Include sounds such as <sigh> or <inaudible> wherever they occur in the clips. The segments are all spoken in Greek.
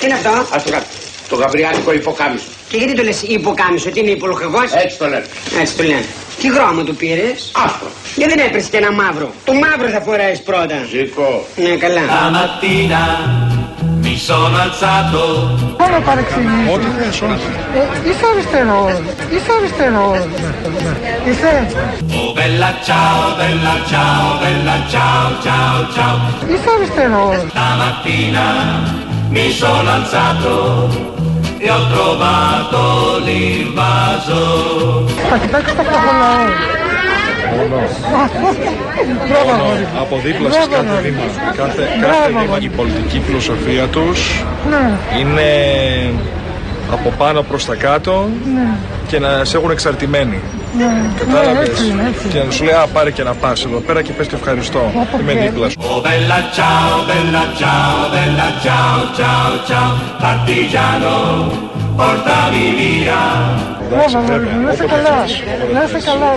Τι είναι αυτό; Ας το κάτω. Το γαβριάτικο υποκάμισο. Και γιατί το λες υποκάμισο, τι είναι υπολογχεγός. Έτσι το λένε. Έτσι το λένε. Τι χρώμα του πήρες; Άσπρο. Γιατί δεν έπρεπε και ένα μαύρο. Το μαύρο θα φοράεις πρώτα. Ζήκω. Ναι, καλά. Stamattina mi sono alzato Μόνο παρεξηγήσει. Ό,τι θες, όχι. Ε, είσαι αριστερός. Είσαι αριστερός. Είσαι. Oh bella ciao, bella ciao, bella ciao, ciao, ciao Είσαι αριστερός. Stamattina mi sono alzato e ho trovato l'invaso Θα κοιτάξεις το φτωχολαό. Μπράβο, αγόρι. Από δίπλα σε Μπράβο, κάθε αγόρι. βήμα, κάθε, Μπράβο, κάθε βήμα αγόρι. η πολιτική φιλοσοφία τους Ναι, είναι από πάνω προς τα κάτω και να σε έχουν εξαρτημένοι. ναι. Κατάλαβες; έτσι είναι, έτσι. Και να σου λέει, α, πάρε και να πας εδώ πέρα και πες και ευχαριστώ. Είμαι και- δίπλας σου. Oh bella ciao, bella ciao, bella ciao, ciao, ciao Partigiano, portami via Μπράβο, αγόρι. βέβαια, Να είσαι όποτε καλά. θες, όποτε Να είσαι θες. καλά,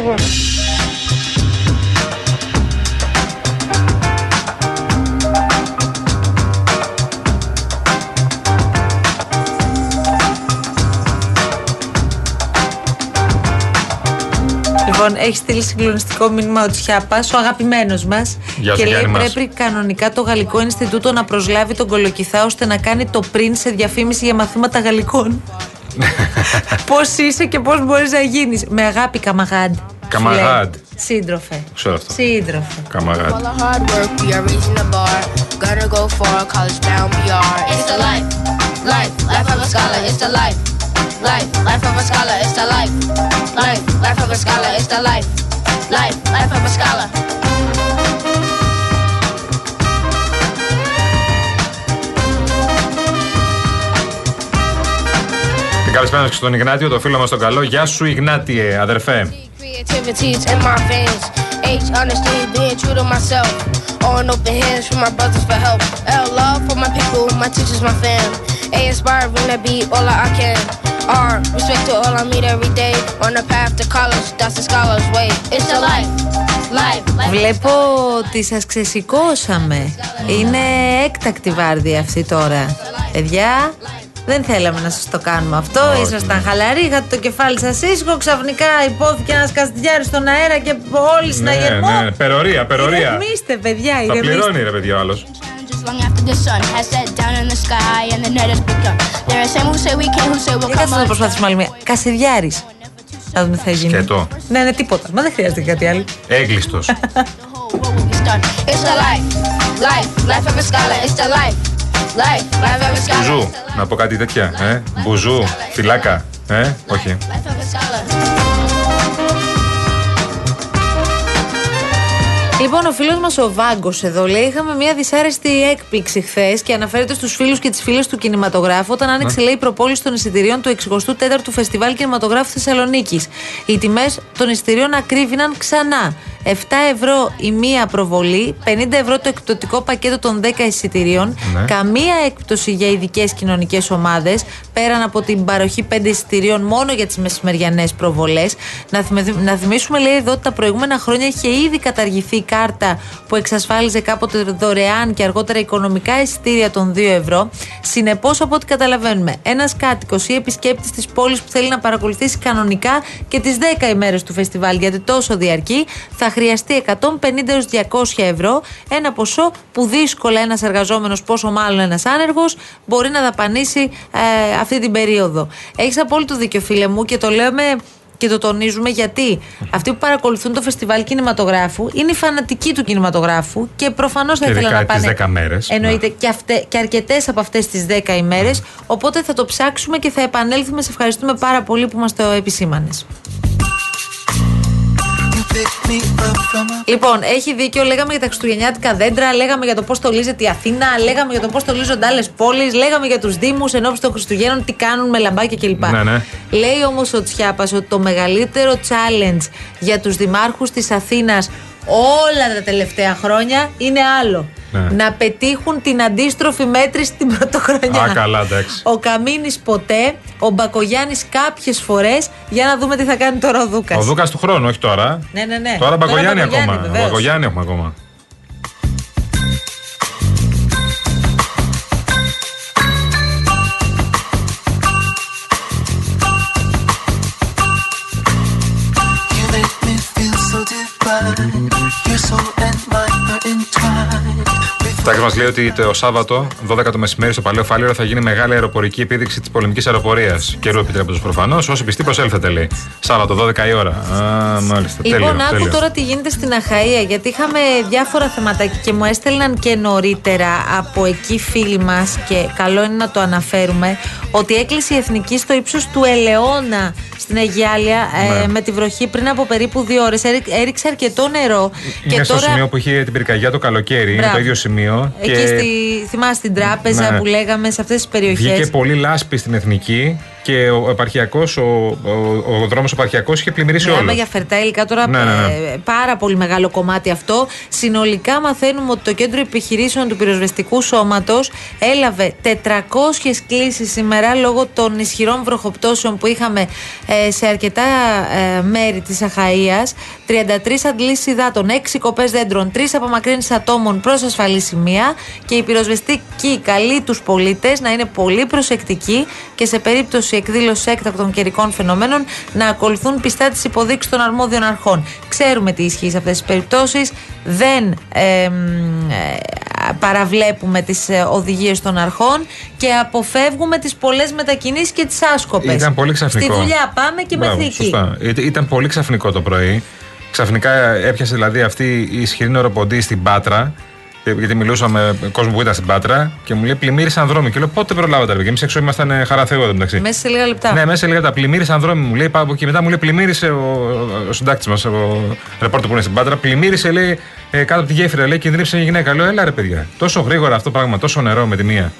Λοιπόν, έχει στείλει συγκλονιστικό μήνυμα ο Τσιάπας, ο αγαπημένος μας. Γεια σου, Και λέει: Γιάννη μας. Πρέπει κανονικά το Γαλλικό Ινστιτούτο να προσλάβει τον Κολοκυθά ώστε να κάνει το πριν σε διαφήμιση για μαθήματα γαλλικών. <laughs> πώς είσαι και πώς μπορείς να γίνεις. Με αγάπη, Καμαγάντ. Καμαγάντ. Σύντροφε. Ξέρω αυτό. Σύντροφε. Καμαγάτι. a scholar. It's the life, life, life of a scholar. Και καλησπέρα και στον Ιγνάτιο, το φίλο μα τον καλό. Γεια σου, Ιγνάτιε, αδερφέ. Creativity's in my veins. H honesty, being true to myself. On open hands for my brothers for help. L love for my people, my teachers, my fam. A inspiring to be all I can. R respect to all I meet every day. On the path to college, that's the scholar's way. It's the life, life, life. Βλέπω ότι σας ξεσηκώσαμε. Είναι έκτακτη βάρδια αυτή τώρα. Παιδιά, δεν θέλαμε να σας το κάνουμε αυτό. Όχι, Ήσασταν ναι. χαλαροί, είχατε το κεφάλι σας ήσυχο. Ξαφνικά υπόθηκε ένας καστιδιάρης στον αέρα και όλοι Ναι, συναγερμός. ναι, περορία, περορία. Ηρεμήστε, παιδιά, Τα ηρεμήστε. πληρώνει, ρε παιδιά, ο άλλος long after the να προσπαθήσουμε δούμε τι θα γίνει. Σκέτο. Ναι, ναι, τίποτα. Μα δεν χρειάζεται κάτι άλλο. Έγκλειστος. Μπουζού, να πω κάτι τέτοια. Ε. Μπουζού, φυλάκα. Ε. Όχι. Λοιπόν, ο φίλος μας ο Βάγκος εδώ λέει: Είχαμε μια δυσάρεστη έκπληξη χθες και αναφέρεται στους φίλους και τις φίλες του κινηματογράφου όταν άνοιξε, λέει, η προπόληση των εισιτηρίων του 64ου Φεστιβάλ Κινηματογράφου Θεσσαλονίκης. Οι τιμές των εισιτηρίων ακρίβηναν ξανά. 7 ευρώ η μία προβολή, 50 ευρώ το εκπτωτικό πακέτο των 10 εισιτηρίων, Ναι. καμία έκπτωση για ειδικές κοινωνικές ομάδες, πέραν από την παροχή 5 εισιτηρίων μόνο για τις μεσημεριανές προβολές. Να, θυμε- να θυμίσουμε, λέει εδώ, ότι τα προηγούμενα χρόνια είχε ήδη καταργηθεί η κάρτα που εξασφάλιζε κάποτε δωρεάν και αργότερα οικονομικά εισιτήρια των 2 ευρώ. Συνεπώς, από ό,τι καταλαβαίνουμε, ένας κάτοικος ή επισκέπτης της πόλης που θέλει να παρακολουθήσει κανονικά και τις 10 ημέρες του φεστιβάλ, γιατί τόσο διαρκεί, θα χρειαστεί 150 έως 200 ευρώ, ένα ποσό που δύσκολα ένας εργαζόμενος, πόσο μάλλον ένας άνεργος, μπορεί να δαπανίσει ε, αυτή την περίοδο. Έχεις απόλυτο δίκιο φίλε μου και το λέμε και το τονίζουμε γιατί αυτοί που παρακολουθούν το φεστιβάλ κινηματογράφου είναι οι φανατικοί του κινηματογράφου και προφανώς θα Και ήθελαν ειδικά να τις πάνε 10 μέρες. εννοείται και, αυτέ, και αρκετές από αυτές τις 10 ημέρες. Οπότε θα το ψάξουμε και θα επανέλθουμε. Σε ευχαριστούμε πάρα πολύ που μας το επισήμανες Λοιπόν, έχει δίκιο. Λέγαμε για τα χριστουγεννιάτικα δέντρα, λέγαμε για το πώς στολίζεται η Αθήνα, λέγαμε για το πώς στολίζονται άλλες πόλεις, λέγαμε για τους Δήμους ενώπιση των Χριστουγέννων, τι κάνουν με λαμπάκια κλπ. Ναι, ναι. Λέει όμως ο Τσιάπας ότι το μεγαλύτερο challenge για τους δημάρχους της Αθήνας όλα τα τελευταία χρόνια είναι άλλο. Ναι. Να πετύχουν την αντίστροφη μέτρηση την πρωτοχρονιά. Α, καλά, εντάξει. Ο Καμίνης ποτέ, ο Μπακογιάννης κάποιες φορές, για να δούμε τι θα κάνει τώρα ο Δούκας. Ο Δούκας του χρόνου, όχι τώρα. Ναι, ναι, ναι. Τώρα Μπακογιάννη ακόμα. βεβαίως. Μπακογιάννη έχουμε ακόμα. Μας λέει ότι το Σάββατο, 12 το μεσημέρι, στο Παλαιό Φάληρο θα γίνει μεγάλη αεροπορική επίδειξη της πολεμικής αεροπορίας. Καιρού επιτρέποντο προφανώς. Όσοι πιστοί προσέλθετε, λέει. Σάββατο, 12 η ώρα. Α, μάλιστα. Λοιπόν, τέλειο, άκου τέλειο. τώρα τι γίνεται στην Αχαΐα, γιατί είχαμε διάφορα θεματάκια και μου έστελναν και νωρίτερα από εκεί φίλοι μας και καλό είναι να το αναφέρουμε ότι έκλεισε η Εθνική στο ύψος του Ελαιώνα στην Αγιάλια ε, Ναι. με τη βροχή πριν από περίπου δύο ώρες. Έριξε αρκετό νερό. Είναι και στο τώρα. σημείο που είχε την πυρκαγιά το καλοκαίρι. Είναι Μπράβο. το ίδιο σημείο. Εκεί και στη, θυμάσαι την τράπεζα Ναι. που λέγαμε σε αυτές τις περιοχές Βγήκε πολύ λάσπη στην εθνική και ο επαρχιακός, ο, ο, ο δρόμος επαρχιακός είχε πλημμυρίσει όλο. Μιλάμε για φερτά υλικά τώρα. Ναι, ναι, ναι. ε, πάρα πολύ μεγάλο κομμάτι αυτό. Συνολικά μαθαίνουμε ότι το κέντρο επιχειρήσεων του πυροσβεστικού σώματος έλαβε 400 κλήσεις σήμερα λόγω των ισχυρών βροχοπτώσεων που είχαμε ε, σε αρκετά ε, μέρη της Αχαία. 33 αντλήσεις υδάτων, 6 κοπές δέντρων, 3 απομακρύνσεις ατόμων προς ασφαλή σημεία και οι πυροσβεστικοί καλεί τους πολίτες να είναι πολύ προσεκτικοί και σε περίπτωση εκδήλωση έκτακτων καιρικών φαινομένων να ακολουθούν πιστά τις υποδείξεις των αρμόδιων αρχών. Ξέρουμε τι ισχύει σε αυτές τις περιπτώσεις. Δεν ε, μ, ε, παραβλέπουμε τις οδηγίες των αρχών και αποφεύγουμε τις πολλές μετακινήσεις και τις άσκοπες. Ήταν πολύ ξαφνικό. Στη δουλειά πάμε και Μπράβο, με θήκη. σωστά. Ή- Ήταν πολύ ξαφνικό το πρωί. Ξαφνικά έπιασε δηλαδή αυτή η ισχυρή νεροποντή στην Πάτρα. Ε, Γιατί μιλούσα με κόσμο που ήταν στην Πάτρα και μου λέει πλημμύρισαν δρόμοι. Και λέω πότε προλάβατε, ρε παιδιά. Εμεί έξω ήμασταν ε, χαρά Θεού εδώ μεταξύ. Μέσα σε λίγα λεπτά. Ναι, μέσα σε λίγα τα πλημμύρισαν δρόμοι μου λέει. Πάω και μετά μου λέει πλημμύρισε ο, ο, ο συντάκτης μας, ο ρεπόρτερ που είναι στην Πάτρα. Πλημμύρισε, λέει, ε, κάτω από τη γέφυρα, λέει, κινδύνευσε μια γυναίκα. Λέω, έλα ρε παιδιά. Τόσο γρήγορα αυτό το πράγμα, τόσο νερό με τη μία.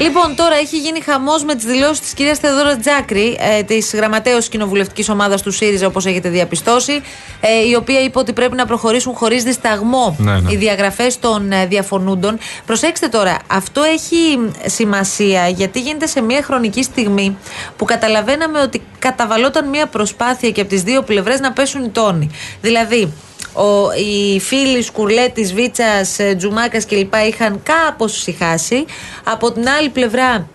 Λοιπόν, τώρα έχει γίνει χαμός με τις δηλώσεις της κυρίας Θεοδόρα Τζάκρη, ε, της γραμματέως κοινοβουλευτικής ομάδας του ΣΥΡΙΖΑ, όπως έχετε διαπιστώσει, ε, η οποία είπε ότι πρέπει να προχωρήσουν χωρίς δισταγμό Ναι, ναι. οι διαγραφές των ε, διαφωνούντων. Προσέξτε τώρα, αυτό έχει σημασία γιατί γίνεται σε μια χρονική στιγμή που καταλαβαίναμε ότι καταβαλόταν μια προσπάθεια και από τις δύο πλευρές να πέσουν οι τόνοι. Δηλαδή, ο, οι φίλοι Σκουρλέτη, Βίτσας, Τζουμάκας κλπ. είχαν κάπως ησυχάσει. Από την άλλη πλευρά,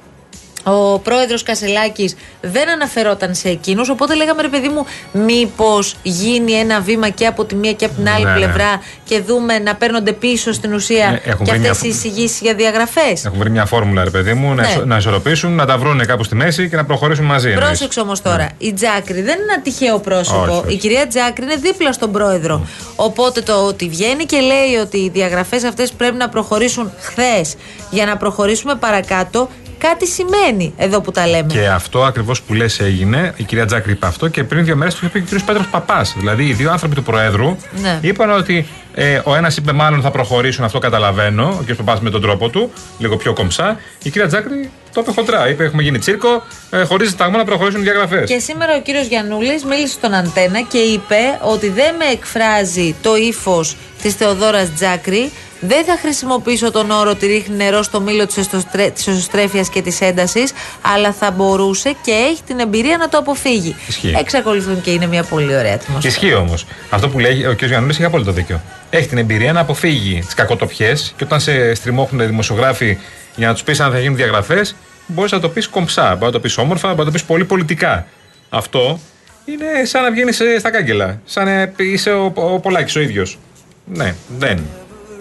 ο πρόεδρος Κασελάκης δεν αναφερόταν σε εκείνους. Οπότε λέγαμε, ρε παιδί μου, μήπως γίνει ένα βήμα και από τη μία και από την άλλη Ναι, ναι. πλευρά και δούμε να παίρνονται πίσω στην ουσία Ε, έχουν και βρει αυτές μια- οι εισηγήσεις για διαγραφές. Έχουν βρει μια φόρμουλα, ρε παιδί μου, να, Ναι. ισο- να ισορροπήσουν, να τα βρούνε κάπου στη μέση και να προχωρήσουν μαζί. εννοείς. Πρόσεξε όμως τώρα. Η Τζάκρη δεν είναι ένα τυχαίο πρόσωπο. Όχι, όχι. Η κυρία Τζάκρη είναι δίπλα στον πρόεδρο. Οπότε το ότι βγαίνει και λέει ότι οι διαγραφές αυτές πρέπει να προχωρήσουν χθες για να προχωρήσουμε παρακάτω, κάτι σημαίνει εδώ που τα λέμε. Και αυτό ακριβώς που λες έγινε, η κυρία Τζάκρη είπε αυτό και πριν δύο μέρες του είχε πει και ο κ. Πέτρος Παπάς. Δηλαδή, οι δύο άνθρωποι του Προέδρου Ναι. είπαν ότι ε, ο ένας είπε μάλλον θα προχωρήσουν, αυτό καταλαβαίνω, ο κ. Παπάς με τον τρόπο του, λίγο πιο κομψά. Η κυρία Τζάκρη το είπε χοντρά. Είπε: Έχουμε γίνει τσίρκο, ε, χωρίς δισταγμό να προχωρήσουν οι διαγραφές. Και σήμερα ο κύριος Γιαννούλης μίλησε στον Αντένα και είπε ότι δεν με εκφράζει το ύφος της Θεοδόρας Τζάκρη. Δεν θα χρησιμοποιήσω τον όρο ότι ρίχνει νερό στο μήλο της, εστοστρέ, της εσωστρέφειας και της έντασης, αλλά θα μπορούσε και έχει την εμπειρία να το αποφύγει. Ισχύει. Εξακολουθούν και είναι μια πολύ ωραία ατμόσφαιρα. Ισχύει όμως. Αυτό που λέει ο κ. Γιάννης έχει απόλυτο δίκιο. Έχει την εμπειρία να αποφύγει τις κακοτοπιές και όταν σε στριμώχνουν οι δημοσιογράφοι για να τους πεις αν θα γίνουν διαγραφές, μπορείς να το πεις κομψά, μπορεί να το πεις όμορφα, μπορεί να το πεις πολύ πολιτικά. Αυτό είναι σαν να βγαίνεις στα κάγκελα. Σαν να είσαι ο, ο Πολάκης ο ίδιος. Ναι, δεν.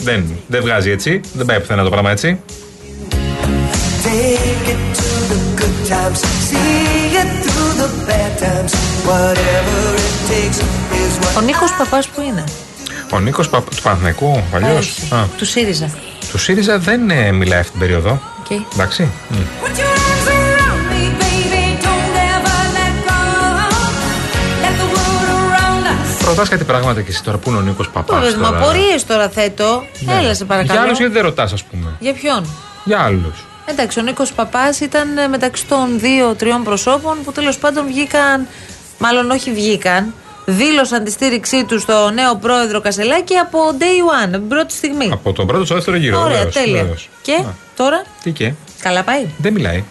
Δεν, δεν βγάζει έτσι. Δεν πάει πουθενά το πράγμα έτσι. Take it to the good times, see it through the bad times. Whatever it takes is what Ο Νίκος Παπάς που είναι; Ο Νίκος του Παναθηναϊκού, παλιό. Όχι, του ΣΥΡΙΖΑ. Του ΣΥΡΙΖΑ δεν ε, μιλάει αυτή την περίοδο. Οκ. Εντάξει. Μμ. Ρωτάς κάτι πράγματα και εσύ τώρα που είναι ο Νίκος Παπάς. Βέβαια, μα απορίες τώρα; Θέτω. Έλα σε παρακαλώ. Ναι. Για άλλους γιατί δεν ρωτάς, ας πούμε; Για ποιον; Για άλλους. Εντάξει, ο Νίκος Παπάς ήταν ε, μεταξύ των δύο-τριών προσώπων που τέλος πάντων βγήκαν, μάλλον όχι βγήκαν, δήλωσαν τη στήριξή του στο νέο πρόεδρο Κασελάκη από day one, από την πρώτη στιγμή. Από τον πρώτο στο δεύτερο γύρο. Ωραία, βεβαίως, τέλεια. βεβαίως. Και Α, τώρα, Τι και; καλά πάει. Δεν μιλάει.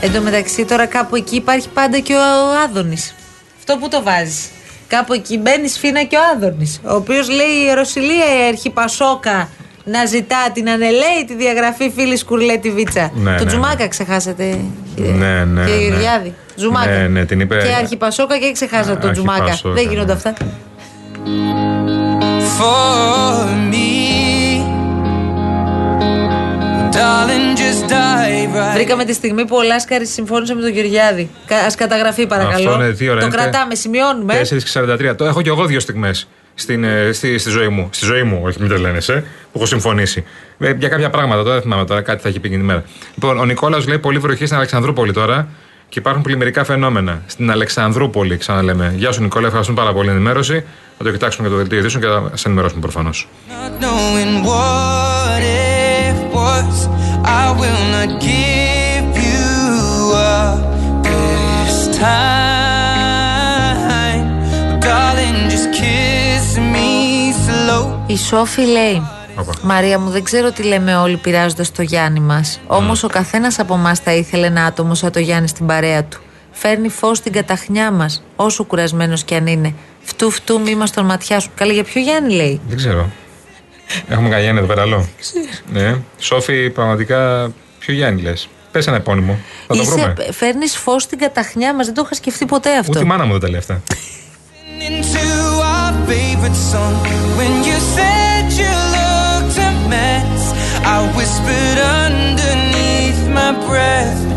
Εν τω μεταξύ, τώρα κάπου εκεί υπάρχει πάντα και ο Άδωνης. Αυτό που το βάζεις. Κάπου εκεί μπαίνεις σφίνα και ο Άδωνης. Ο οποίος λέει η Ρωσιλία η αρχιπασόκα να ζητά την ανελαίτη διαγραφή φίλη Κουρλέτη Βίτσα. Ναι, το ναι, Τζουμάκα ξεχάσατε. κύριε- Ναι, ναι, Κύριε ναι. Γεωργιάδη. Τζουμάκα. Ναι, ναι, την είπε. Και αρχιπασόκα και ξεχάσατε τον Τζουμάκα. Αρχιπασόκα, Δεν γίνονται ναι. αυτά. for me. Βρήκαμε τη στιγμή που ο Λάσκαρη συμφώνησε με τον Γεωργιάδη. Α καταγραφεί, παρακαλώ. Αυτό είναι δύο ώρα. Το είναι κρατάμε, σημειώνουμε. 4 και 43. Το έχω και εγώ δύο στιγμές στην, ε, στη, στη ζωή μου. Στη ζωή μου, όχι μην το λένε, ε, που έχω συμφωνήσει. Ε, για κάποια πράγματα τώρα δεν θυμάμαι τώρα, κάτι θα έχει πει εκείνη τη μέρα. Λοιπόν, ο Νικόλαος λέει πολύ βροχή στην Αλεξανδρούπολη τώρα και υπάρχουν πλημμυρικά φαινόμενα. Στην Αλεξανδρούπολη, ξαναλέμε. Γεια σου Νικόλα, ευχαριστούμε πάρα πολύ την ενημέρωση. Θα το κοιτάξουμε και το δελτίο ειδήσεων και θα σε ενημερώσουμε προφανώς. Not knowing what it was, I will not give you up this time. Darling, just kiss me slow. Η Σόφη λέει. Όπα. Μαρία μου, δεν ξέρω τι λέμε όλοι πειράζοντας το Γιάννη μας. Όμως ο καθένας από εμάς θα ήθελε ένα άτομο σαν το Γιάννη στην παρέα του. Φέρνει φως στην καταχνιά μας, όσο κουρασμένος κι αν είναι. Φτού φτού μη μας τον ματιάσουν. Καλή για ποιο Γιάννη λέει; Δεν ξέρω. Έχουμε κανένα Γιάννη εδώ πέρα άλλο; Ναι. Σόφι, πραγματικά, ποιο Γιάννη λες; Πες ένα επώνυμο. Θα το βρούμε. Φέρνεις φως στην καταχνιά μας. Δεν το είχα σκεφτεί ποτέ αυτό. Ούτε η μάνα μου δεν τα λέει αυτά. Into our favorite song. When you said you looked a mess, I whispered underneath my breath, but you heard.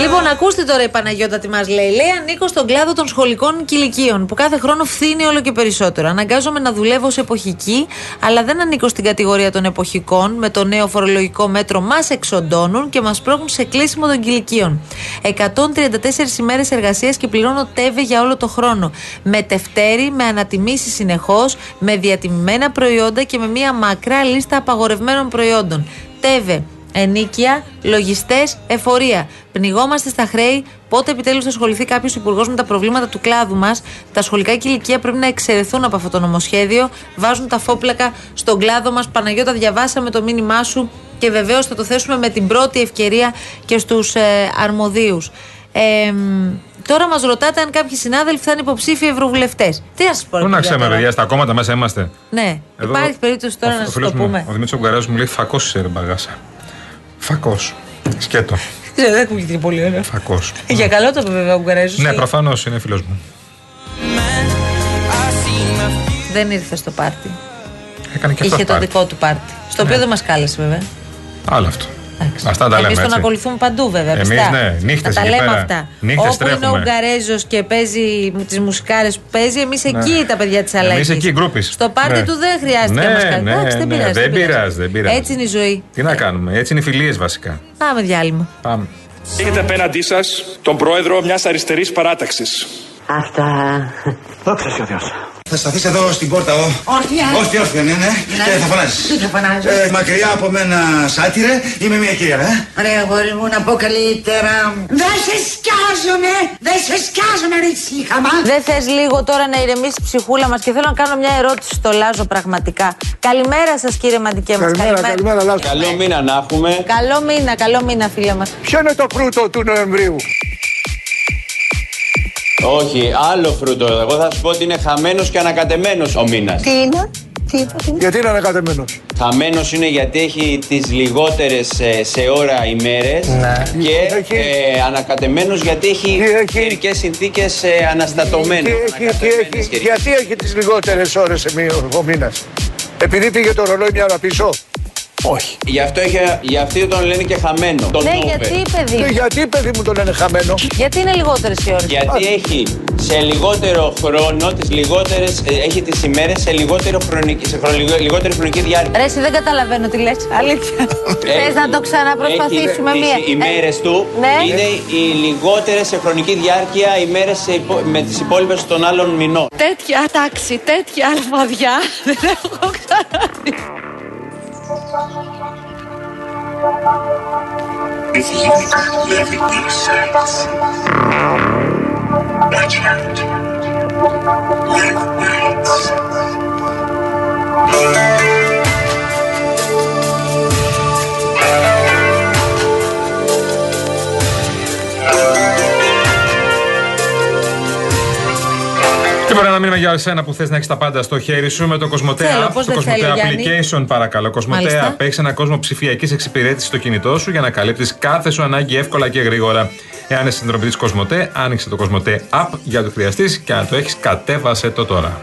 Λοιπόν, ακούστε τώρα η Παναγιώτα τι μας λέει. Λέει: Ανήκω στον κλάδο των σχολικών κηλικίων που κάθε χρόνο φθήνει όλο και περισσότερο. Αναγκάζομαι να δουλεύω σε εποχική, αλλά δεν ανήκω στην κατηγορία των εποχικών. Με το νέο φορολογικό μέτρο μας εξοντώνουν και μας πρόκουν σε κλείσιμο των κηλικίων. 134 ημέρες εργασίας και πληρώνω τέβε για όλο το χρόνο. Με τευτέρι, με ανατιμήσεις συνεχώς, με διατιμημένα προϊόντα και με μια μακρά λίστα απαγορευμένων προϊόντων. Τέβε, ενίκεια, λογιστές, εφορία. Πνιγόμαστε στα χρέη. Πότε επιτέλους θα ασχοληθεί κάποιος υπουργός με τα προβλήματα του κλάδου μας. Τα σχολικά κηλικία πρέπει να εξαιρεθούν από αυτό το νομοσχέδιο. Βάζουν τα φόπλακα στον κλάδο μας. Παναγιώτα, διαβάσαμε το μήνυμά σου και βεβαίως θα το θέσουμε με την πρώτη ευκαιρία και στους ε, αρμοδίους. Ε, μ, τώρα μας ρωτάτε αν κάποιοι συνάδελφοι θα είναι υποψήφοι ευρωβουλευτές. Τι να σας πω, ρε Πού να παιδιά, ξέρουμε, τώρα. παιδιά, στα κόμματα μέσα είμαστε. Ναι, Εδώ- υπάρχει περίπτωση τώρα ο- να ο σας φίλος το μου, πούμε. Ο Δημήτρης Ουγγαρέζο μου λέει φακό είσαι, ρε μπαγάσα. Φακός. Σκέτο. Δεν δεν ακούγεται και πολύ ωραίο. Φακός. Για καλό το είπε βέβαια ο Ουγγαρέζος. Ναι, Ε, προφανώς είναι φίλος μου. Δεν ήρθε στο πάρτι. Έκανε και αυτό. Είχε το δικό του πάρτι. Στο οποίο δεν μας κάλεσε βέβαια. Άλλο αυτό. Εντάξει. Αυτά τα λέμε. Εμείς τον έτσι. ακολουθούμε παντού βέβαια. Εμείς, πιστά. ναι, νύχτες Να τα εκεί λέμε πέρα. αυτά. Νύχτες Όπου είναι ο τρέχουμε. Ουγγαρέζος και παίζει τις μουσικάρες που παίζει, εμείς εκεί τα παιδιά της αλλαγή. Ναι. Εμείς εκεί, γκρούπις. Στο πάρτι Ναι. του δεν χρειάζεται Ναι, να μας κάνει. ναι, Εντάξει, δεν ναι, πειράζει. δεν πειράζει, δεν πειράζει. Έτσι είναι η ζωή. Τι να κάνουμε, έτσι είναι οι φιλίες βασικά. Πάμε διάλειμμα. Πάμε. Έχετε απέναντί σας τον πρόεδρο μιας αριστερής παράταξης. Αυτά. Δόξα σε ο Θεός. Θα σταθείς εδώ στην πόρτα, ο. Όρθια. Όρθια, όρθια, ναι, ναι. Και θα φωνάζεις. Τι θα φωνάζω. Ε, μακριά από μένα, σάτυρε, είμαι μια κυρία, ε. Ρε αγόρι μου να πω καλύτερα. Δεν σε σκιάζομαι. Δεν σε σκιάζομαι ρε σύχαμα. Δεν θες λίγο τώρα να ηρεμήσει η ψυχούλα μας και θέλω να κάνω μια ερώτηση στο Λάζο πραγματικά. Καλημέρα σας κύριε Μαντικέ μας. Καλημέρα, καλημέρα, Λάζο. Καλό μήνα να έχουμε. Καλό μήνα, καλό μήνα φίλε μας. Ποιο είναι το φρούτο του Νοεμβρίου; Όχι, άλλο φρούτο. Εγώ θα σου πω ότι είναι χαμένος και ανακατεμένος ο μήνας. Τι είναι; Τι είπατε. Γιατί είναι ανακατεμένος; Χαμένος είναι γιατί έχει τις λιγότερες σε ώρα ημέρες. Και Έχει. ε, ανακατεμένος γιατί έχει Τι έχει. καιρικές συνθήκες ε, αναστατωμένες. Τι έχει, τι έχει, γιατί έχει τις λιγότερες ώρες σε μία- ο μήνας; Επειδή πήγε το ρολόι μια ώρα πίσω; Όχι. Γι' αυτό, έχει, γι' αυτό τον λένε και χαμένο. Τον Ναι, Νόβελ. γιατί Και παιδί. Ε, γιατί παιδί μου το λένε χαμένο; Γιατί είναι λιγότερες οι ώρες. Γιατί έχει σε λιγότερο χρόνο, τις λιγότερες, ε, έχει τις ημέρες σε, λιγότερο χρονική, σε χρονο- λιγο- λιγότερη χρονική διάρκεια. Ρε, εσύ δεν καταλαβαίνω τι λε. Αλήθεια. Θες να το ξαναπροσπαθήσουμε Έχει μία. Τις ημέρες του ναι. είναι οι λιγότερες σε χρονική διάρκεια ημέρες σε υπο- με τις υπόλοιπες των άλλων μηνών. Τέτοια τάξη, τέτοια αλφαδιά <laughs> δεν έχω ξαναδεί. If you could living in these sights, legend, live nights. Λοιπόν, ένα μήνυμα είναι για σένα που θες να έχεις τα πάντα στο χέρι σου με το Κοσμοτέ Θέλω, App. πώς Το δεν Κοσμοτέ θέλω, Γιάννη. Application, παρακαλώ. Κοσμοτέ Μάλιστα. App έχεις ένα κόσμο ψηφιακής εξυπηρέτησης στο κινητό σου για να καλύπτεις κάθε σου ανάγκη εύκολα και γρήγορα. Εάν είσαι συνδρομητής Κοσμοτέ, άνοιξε το Κοσμοτέ App για να το χρειαστείς και αν το έχεις, κατέβασε το τώρα.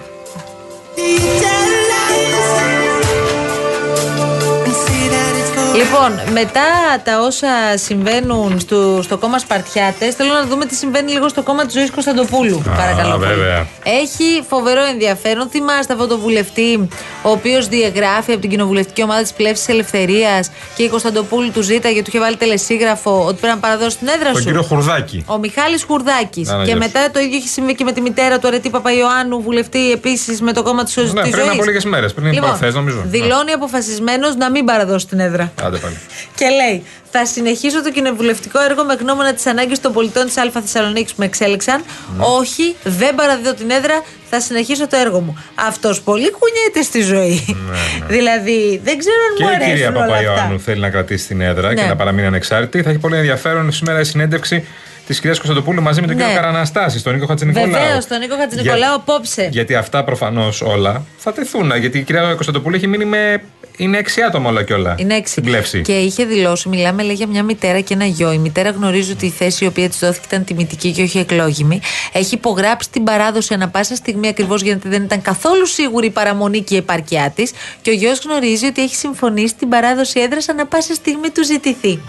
Λοιπόν, μετά τα όσα συμβαίνουν στο, στο κόμμα Σπαρτιάτες, θέλω να δούμε τι συμβαίνει λίγο στο κόμμα της ζωής Κωνσταντοπούλου. Α, παρακαλώ. πολύ. βέβαια. Έχει φοβερό ενδιαφέρον. Θυμάστε αυτό το βουλευτή, ο οποίος διαγράφει από την κοινοβουλευτική ομάδα της Πλεύσης Ελευθερίας και η Κωνσταντοπούλου του ζήταγε, του είχε βάλει τελεσίγραφο ότι πρέπει να παραδώσει την έδρα Τον σου; κύριο Χουρδάκη. Ο Μιχάλης Χουρδάκης. Να, να, Και γεια μετά το ίδιο έχει συμβεί και με τη μητέρα του Αρετή Παπαϊωάννου, βουλευτή επίσης με το κόμμα της ζωή. Ναι, πριν από λίγες μέρες, πριν Λοιπόν, προχθές, νομίζω. δηλώνει αποφασισμένος να μην παραδώσει την έδρα. Ναι. Άντε πάλι. Και λέει: Θα συνεχίσω το κοινοβουλευτικό έργο με γνώμονα τις ανάγκες των πολιτών της Α Θεσσαλονίκης που με εξέλεξαν. Ναι. Όχι, δεν παραδίδω την έδρα, θα συνεχίσω το έργο μου. Αυτός πολύ κουνιέται στη ζωή. <laughs> δηλαδή, δεν ξέρω αν Και μου η αρέσουν κυρία όλα Παπαϊωάννου αυτά. θέλει να κρατήσει την έδρα και Ναι. να παραμείνει ανεξάρτητη. Θα έχει πολύ ενδιαφέρον σήμερα η συνέντευξη της κυρίας Κωνσταντοπούλου μαζί με τον Ναι. κύριο Καραναστάση, τον Νίκο Χατζηνικολάου. Βεβαίως, τον Νίκο Χατζηνικολάου απόψε. Γιατί αυτά προφανώς όλα θα τεθούν. Γιατί η κυρία Κωνσταντοπούλου έχει μείνει με. Είναι έξι άτομα όλα και όλα. Είναι έξι. Στην πλεύση. Και είχε δηλώσει, μιλάμε λέει για μια μητέρα και ένα γιο. Η μητέρα γνωρίζει ότι η θέση η οποία της δόθηκε ήταν τιμητική και όχι εκλόγιμη. Έχει υπογράψει την παράδοση ανα πάσα στιγμή ακριβώς γιατί δεν ήταν καθόλου σίγουρη η παραμονή και η επαρκιά της. Και ο γιος γνωρίζει ότι έχει συμφωνήσει την παράδοση έδρας ανα πάσα στιγμή του ζητηθεί.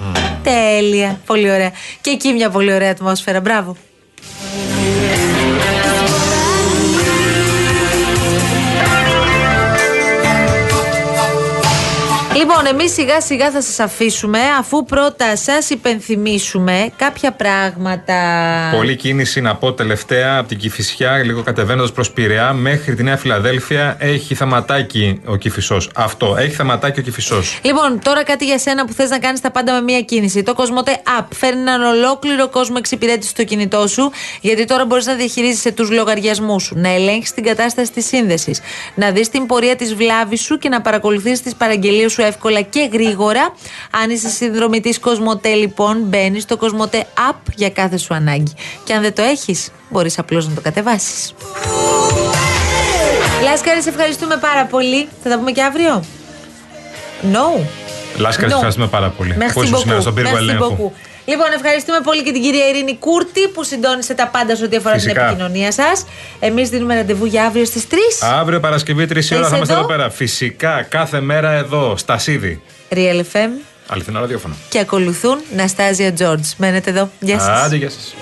Τέλεια. Πολύ ωραία. Και εκεί μια πολύ ωραία ατμόσφαιρα. Μπράβο. Λοιπόν, εμείς σιγά σιγά θα σας αφήσουμε αφού πρώτα σας υπενθυμίσουμε κάποια πράγματα. Πολλή κίνηση να πω τελευταία από την Κυφυσιά, λίγο κατεβαίνοντας προς Πειραιά μέχρι τη Νέα Φιλαδέλφια. Έχει θεματάκι ο Κυφισό. Αυτό. Έχει θεματάκι ο Κυφισό. Λοιπόν, τώρα κάτι για σένα που θες να κάνεις τα πάντα με μία κίνηση. Το Κοσμοτέ App φέρνει έναν ολόκληρο κόσμο εξυπηρέτηση στο κινητό σου, γιατί τώρα μπορείς να διαχειρίζεσαι τους λογαριασμούς σου, να ελέγχει την κατάσταση της σύνδεσης, να δεις την πορεία της βλάβης σου και να παρακολουθείς τις παραγγελίες σου εύκολα και γρήγορα. Αν είσαι συνδρομητή Κοσμοτέ, λοιπόν, μπαίνεις στο Κοσμοτέ App για κάθε σου ανάγκη. Και αν δεν το έχεις, μπορείς απλώς να το κατεβάσεις. Λάσκαρη, σε ευχαριστούμε πάρα πολύ. Θα τα πούμε και αύριο; No. Λάσκα, No. no. ευχαριστούμε πάρα πολύ. Merci Πόσο σήμερα beaucoup. στον πύργο Merci ελέγχου. Beaucoup. Λοιπόν, ευχαριστούμε πολύ και την κυρία Ειρήνη Κούρτη που συντόνισε τα πάντα σε ό,τι αφορά Φυσικά. την επικοινωνία σας. Εμείς δίνουμε ραντεβού για αύριο στις 3. Αύριο Παρασκευή 3 ώρα είσαι θα είμαστε εδώ; εδώ πέρα. Φυσικά κάθε μέρα εδώ, στα Σίδη. Real FM Αληθινό ραδιόφωνο. και ακολουθούν Ναστάζια Τζόρτζ. Μένετε εδώ. Γεια σας. Άντε, γεια σας.